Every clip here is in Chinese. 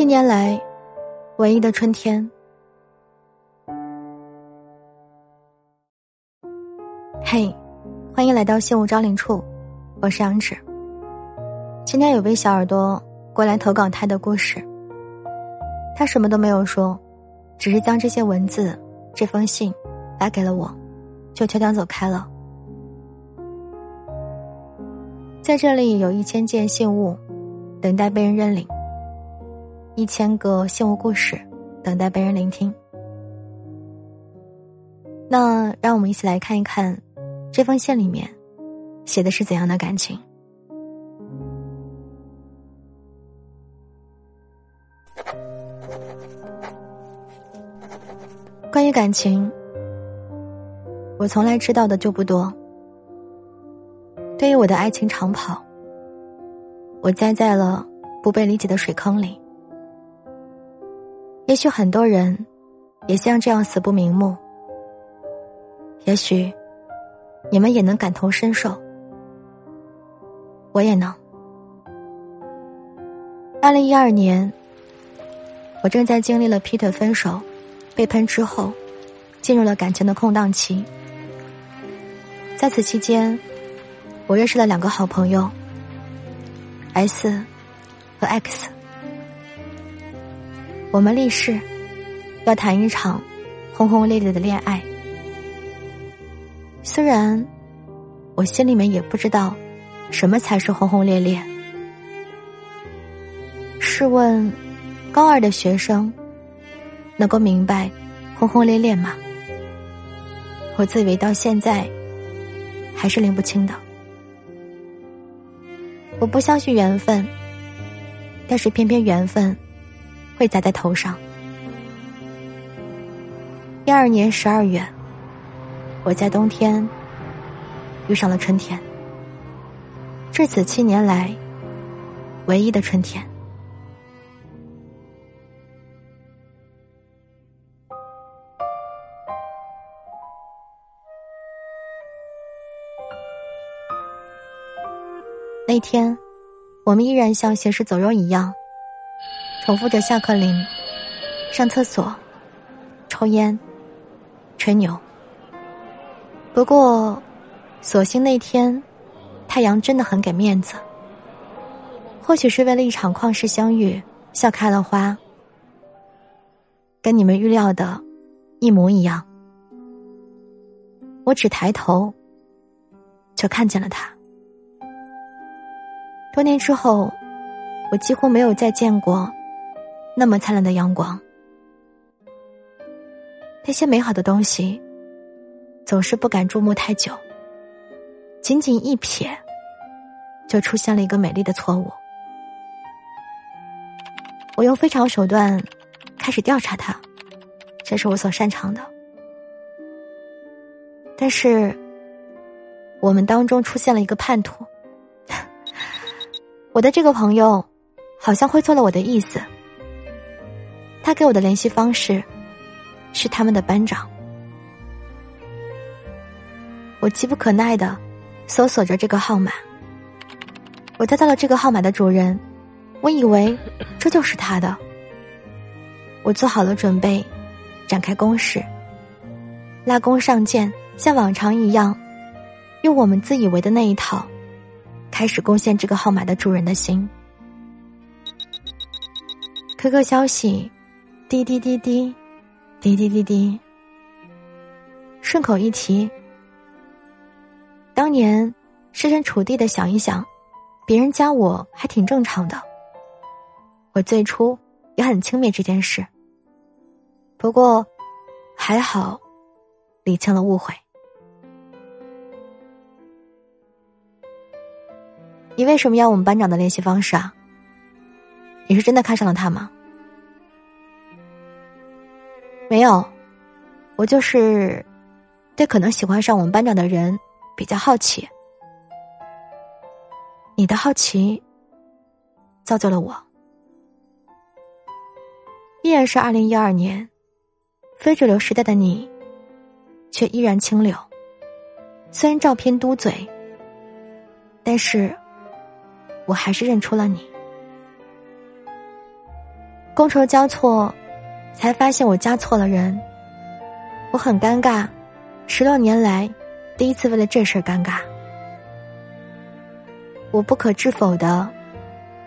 七年来，唯一的春天。嘿，欢迎来到信物招领处，我是杨芷。今天有位小耳朵过来投稿他的故事，他什么都没有说，只是将这些文字、这封信发给了我，就悄悄走开了。在这里有一千件信物，等待被人认领；一千个信物故事，等待被人聆听。那让我们一起来看一看，这封信里面写的是怎样的感情。关于感情，我从来知道的就不多。对于我的爱情长跑，我栽在了不被理解的水坑里。也许很多人也像这样死不瞑目。也许你们也能感同身受，我也能。二零一二年，我正在经历了劈腿、分手、被喷之后，进入了感情的空档期。在此期间。我认识了两个好朋友，S 和 X。我们立誓要谈一场轰轰烈烈的恋爱。虽然我心里面也不知道什么才是轰轰烈烈。试问，高二的学生能够明白轰轰烈烈吗？我自以为到现在还是拎不清的。我不相信缘分，但是偏偏缘分会砸在头上。一二年十二月，我在冬天遇上了春天，至此七年来唯一的春天。那天，我们依然像行尸走肉一样，重复着下课铃、上厕所、抽烟、吹牛。不过，所幸那天，太阳真的很给面子。或许是为了一场旷世相遇，笑开了花，跟你们预料的一模一样。我只抬头，就看见了他。多年之后，我几乎没有再见过那么灿烂的阳光。那些美好的东西，总是不敢注目太久。仅仅一瞥，就出现了一个美丽的错误。我用非常手段开始调查他，这是我所擅长的。但是，我们当中出现了一个叛徒。我的这个朋友，好像会错了我的意思。他给我的联系方式，是他们的班长。我急不可耐的搜索着这个号码，我得到了这个号码的主人，我以为这就是他的。我做好了准备，展开攻势，拉弓上箭，像往常一样，用我们自以为的那一套。开始攻陷这个号码的主人的心。QQ 消息，滴滴滴滴，滴滴滴滴。顺口一提，当年设身处地的想一想，别人加我还挺正常的。我最初也很轻蔑这件事，不过还好，理清了误会。你为什么要我们班长的联系方式啊？你是真的看上了他吗？没有，我就是对可能喜欢上我们班长的人比较好奇。你的好奇造就了我。依然是二零一二年，非主流时代的你，却依然清流。虽然照片嘟嘴，但是。我还是认出了你。觥筹交错，才发现我加错了人。我很尴尬，十六年来第一次为了这事尴尬。我不可置否的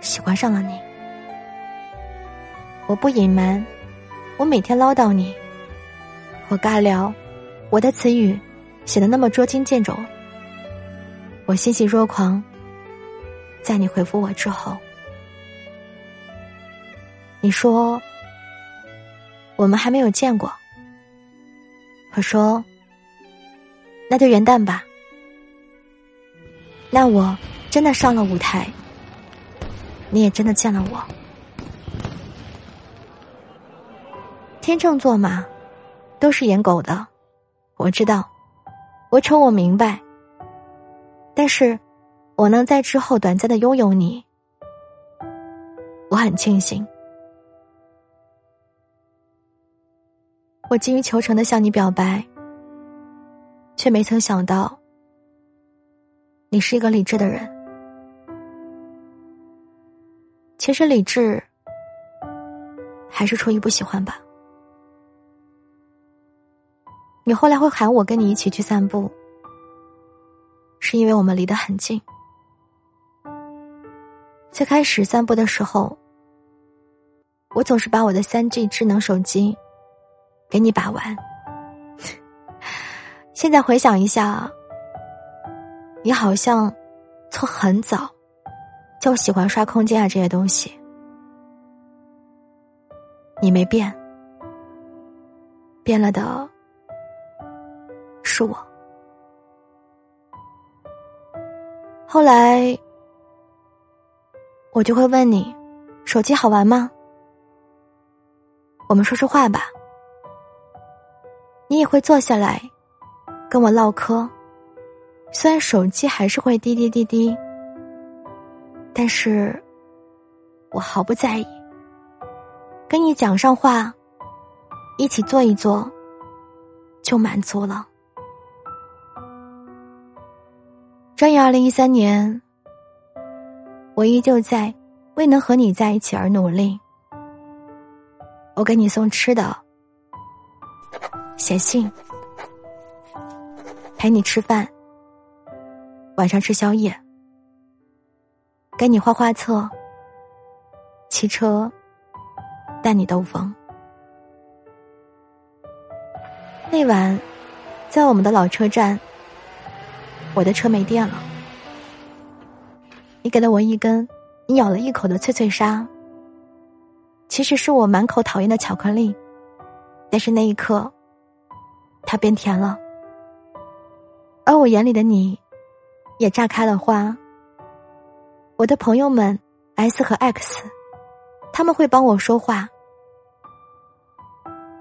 喜欢上了你。我不隐瞒，我每天唠叨你，我尬聊，我的词语显得那么捉襟见肘。我欣喜若狂，在你回复我之后。你说，我们还没有见过。我说，那就元旦吧。那我真的上了舞台，你也真的见了我。天秤座嘛，都是演狗的，我知道，我丑我明白。但是，我能在之后短暂的拥有你，我很庆幸。我急于求成的向你表白，却没曾想到，你是一个理智的人。其实理智，还是出于不喜欢吧。你后来会喊我跟你一起去散步，是因为我们离得很近。最开始散步的时候，我总是把我的三 G 智能手机。给你把玩。现在回想一下，你好像从很早就喜欢刷空间啊这些东西，你没变，变了的是我。后来我就会问你，手机好玩吗？我们说说话吧。你也会坐下来，跟我唠嗑。虽然手机还是会滴滴滴滴，但是我毫不在意。跟你讲上话，一起坐一坐，就满足了。转眼二零一三年，我依旧在为能和你在一起而努力。我给你送吃的。写信，陪你吃饭，晚上吃宵夜，给你画画册，骑车带你兜风。那晚，在我们的老车站，我的车没电了，你给了我一根你咬了一口的脆脆沙，其实是我满口讨厌的巧克力，但是那一刻。它变甜了，而我眼里的你，也炸开了花。我的朋友们 S 和 X，他们会帮我说话。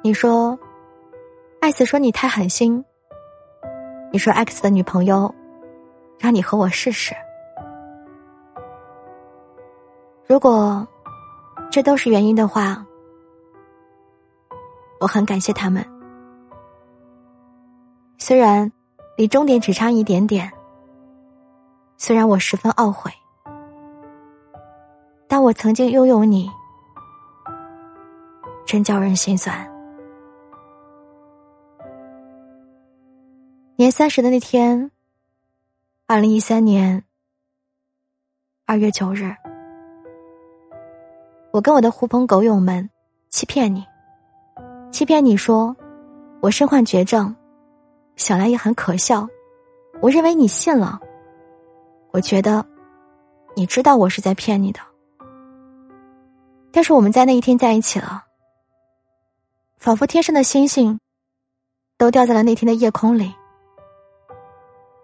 你说，S 说你太狠心。你说 X 的女朋友，让你和我试试。如果这都是原因的话，我很感谢他们。虽然离终点只差一点点，虽然我十分懊悔，但我曾经拥有你，真叫人心酸。年三十的那天，二零一三年二月九日，我跟我的狐朋狗友们欺骗你，欺骗你说我身患绝症。想来也很可笑，我认为你信了。我觉得，你知道我是在骗你的。但是我们在那一天在一起了，仿佛天上的星星，都掉在了那天的夜空里。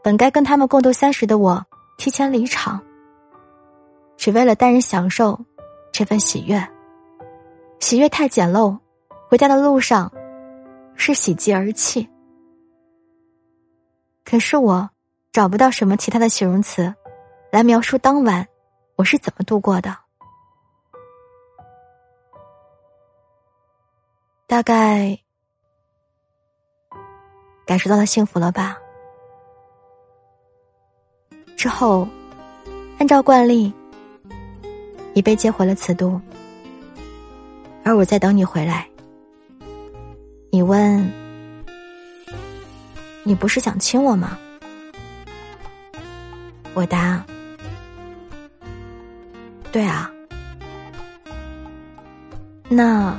本该跟他们共度三十的我，提前离场，只为了单人享受这份喜悦。喜悦太简陋，回家的路上，是喜极而泣。可是我找不到什么其他的形容词，来描述当晚我是怎么度过的。大概感受到了幸福了吧？之后，按照惯例，你被接回了此都。而我在等你回来。你问，你不是想亲我吗？我答，对啊。那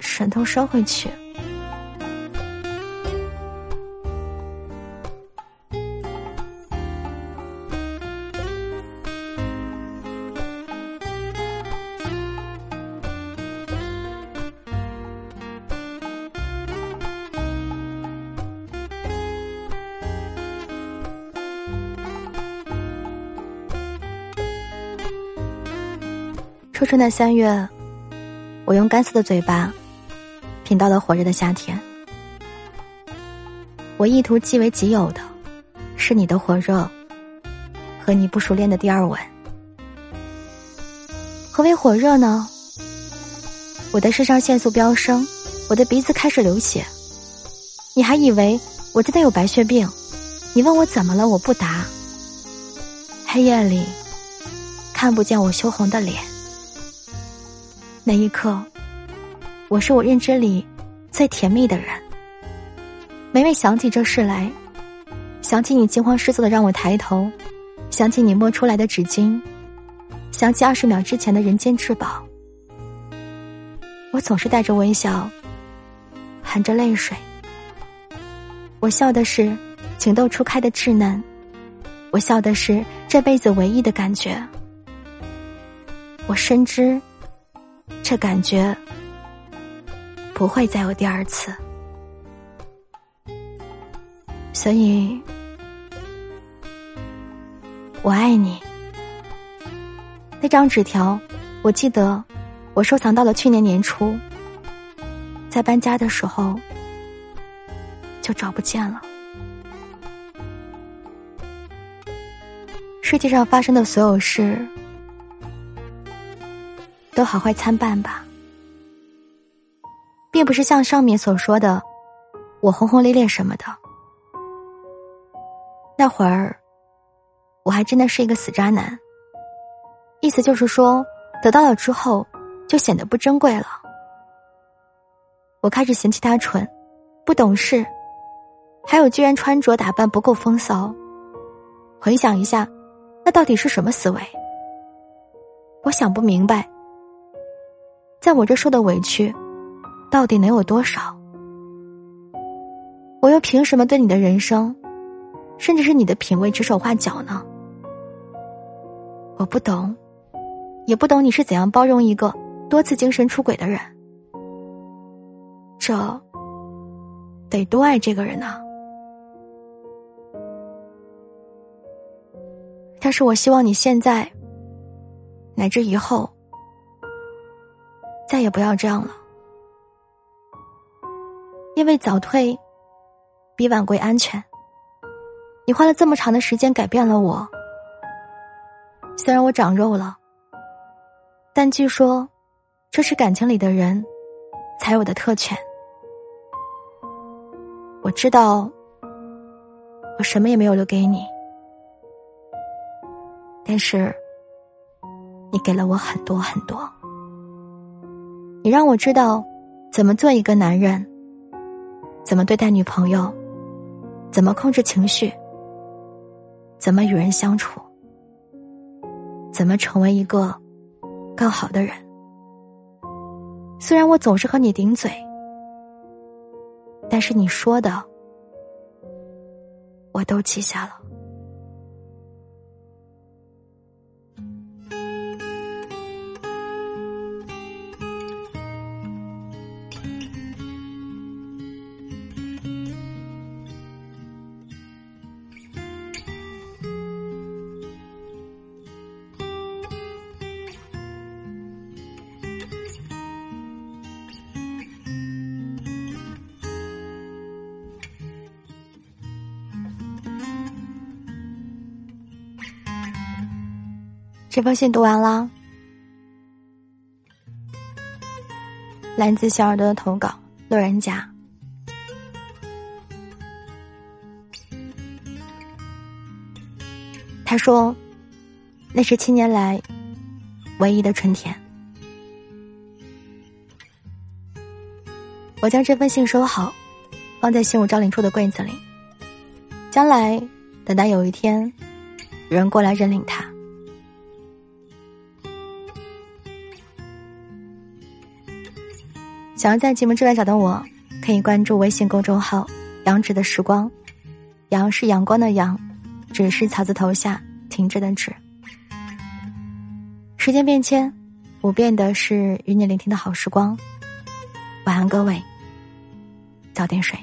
神头收回去。初春的三月，我用干涩的嘴巴品到了火热的夏天。我意图据为己有的，是你的火热和你不熟练的第二吻。何为火热呢？我的肾上腺素飙升，我的鼻子开始流血。你还以为我真的有白血病？你问我怎么了，我不答。黑夜里看不见我羞红的脸。那一刻，我是我认知里最甜蜜的人。每每想起这事来，想起你惊慌失措的让我抬头，想起你摸出来的纸巾，想起二十秒之前的人间至宝，我总是带着微笑，含着泪水。我笑的是情窦初开的稚嫩，我笑的是这辈子唯一的感觉。我深知。这感觉不会再有第二次，所以我爱你。那张纸条，我记得我收藏到了去年年初，在搬家的时候就找不见了。世界上发生的所有事。都好坏参半吧，并不是像上面所说的，我轰轰烈烈什么的。那会儿，我还真的是一个死渣男。意思就是说，得到了之后，就显得不珍贵了。我开始嫌弃他蠢，不懂事，还有居然穿着打扮不够风骚。回想一下，那到底是什么思维？我想不明白。在我这受的委屈，到底能有多少？我又凭什么对你的人生，甚至是你的品味指手画脚呢？我不懂，也不懂你是怎样包容一个多次精神出轨的人。这得多爱这个人呢？但是我希望你现在，乃至以后。再也不要这样了，因为早退比晚归安全。你花了这么长的时间改变了我，虽然我长肉了，但据说这是感情里的人才有的特权。我知道我什么也没有留给你，但是你给了我很多很多。你让我知道，怎么做一个男人，怎么对待女朋友，怎么控制情绪，怎么与人相处，怎么成为一个更好的人。虽然我总是和你顶嘴，但是你说的，我都记下了。这封信读完了。来自小耳朵的投稿，路人甲。他说：“那是七年来唯一的春天。”我将这封信收好，放在信物招领处的柜子里。将来，等待有一天，有人过来认领它。想要在节目之外找到我，可以关注微信公众号“杨纸的时光”，杨是阳光的阳，纸是草字头下停止的止。时间变迁，不变的是与你聆听的好时光。晚安，各位，早点睡。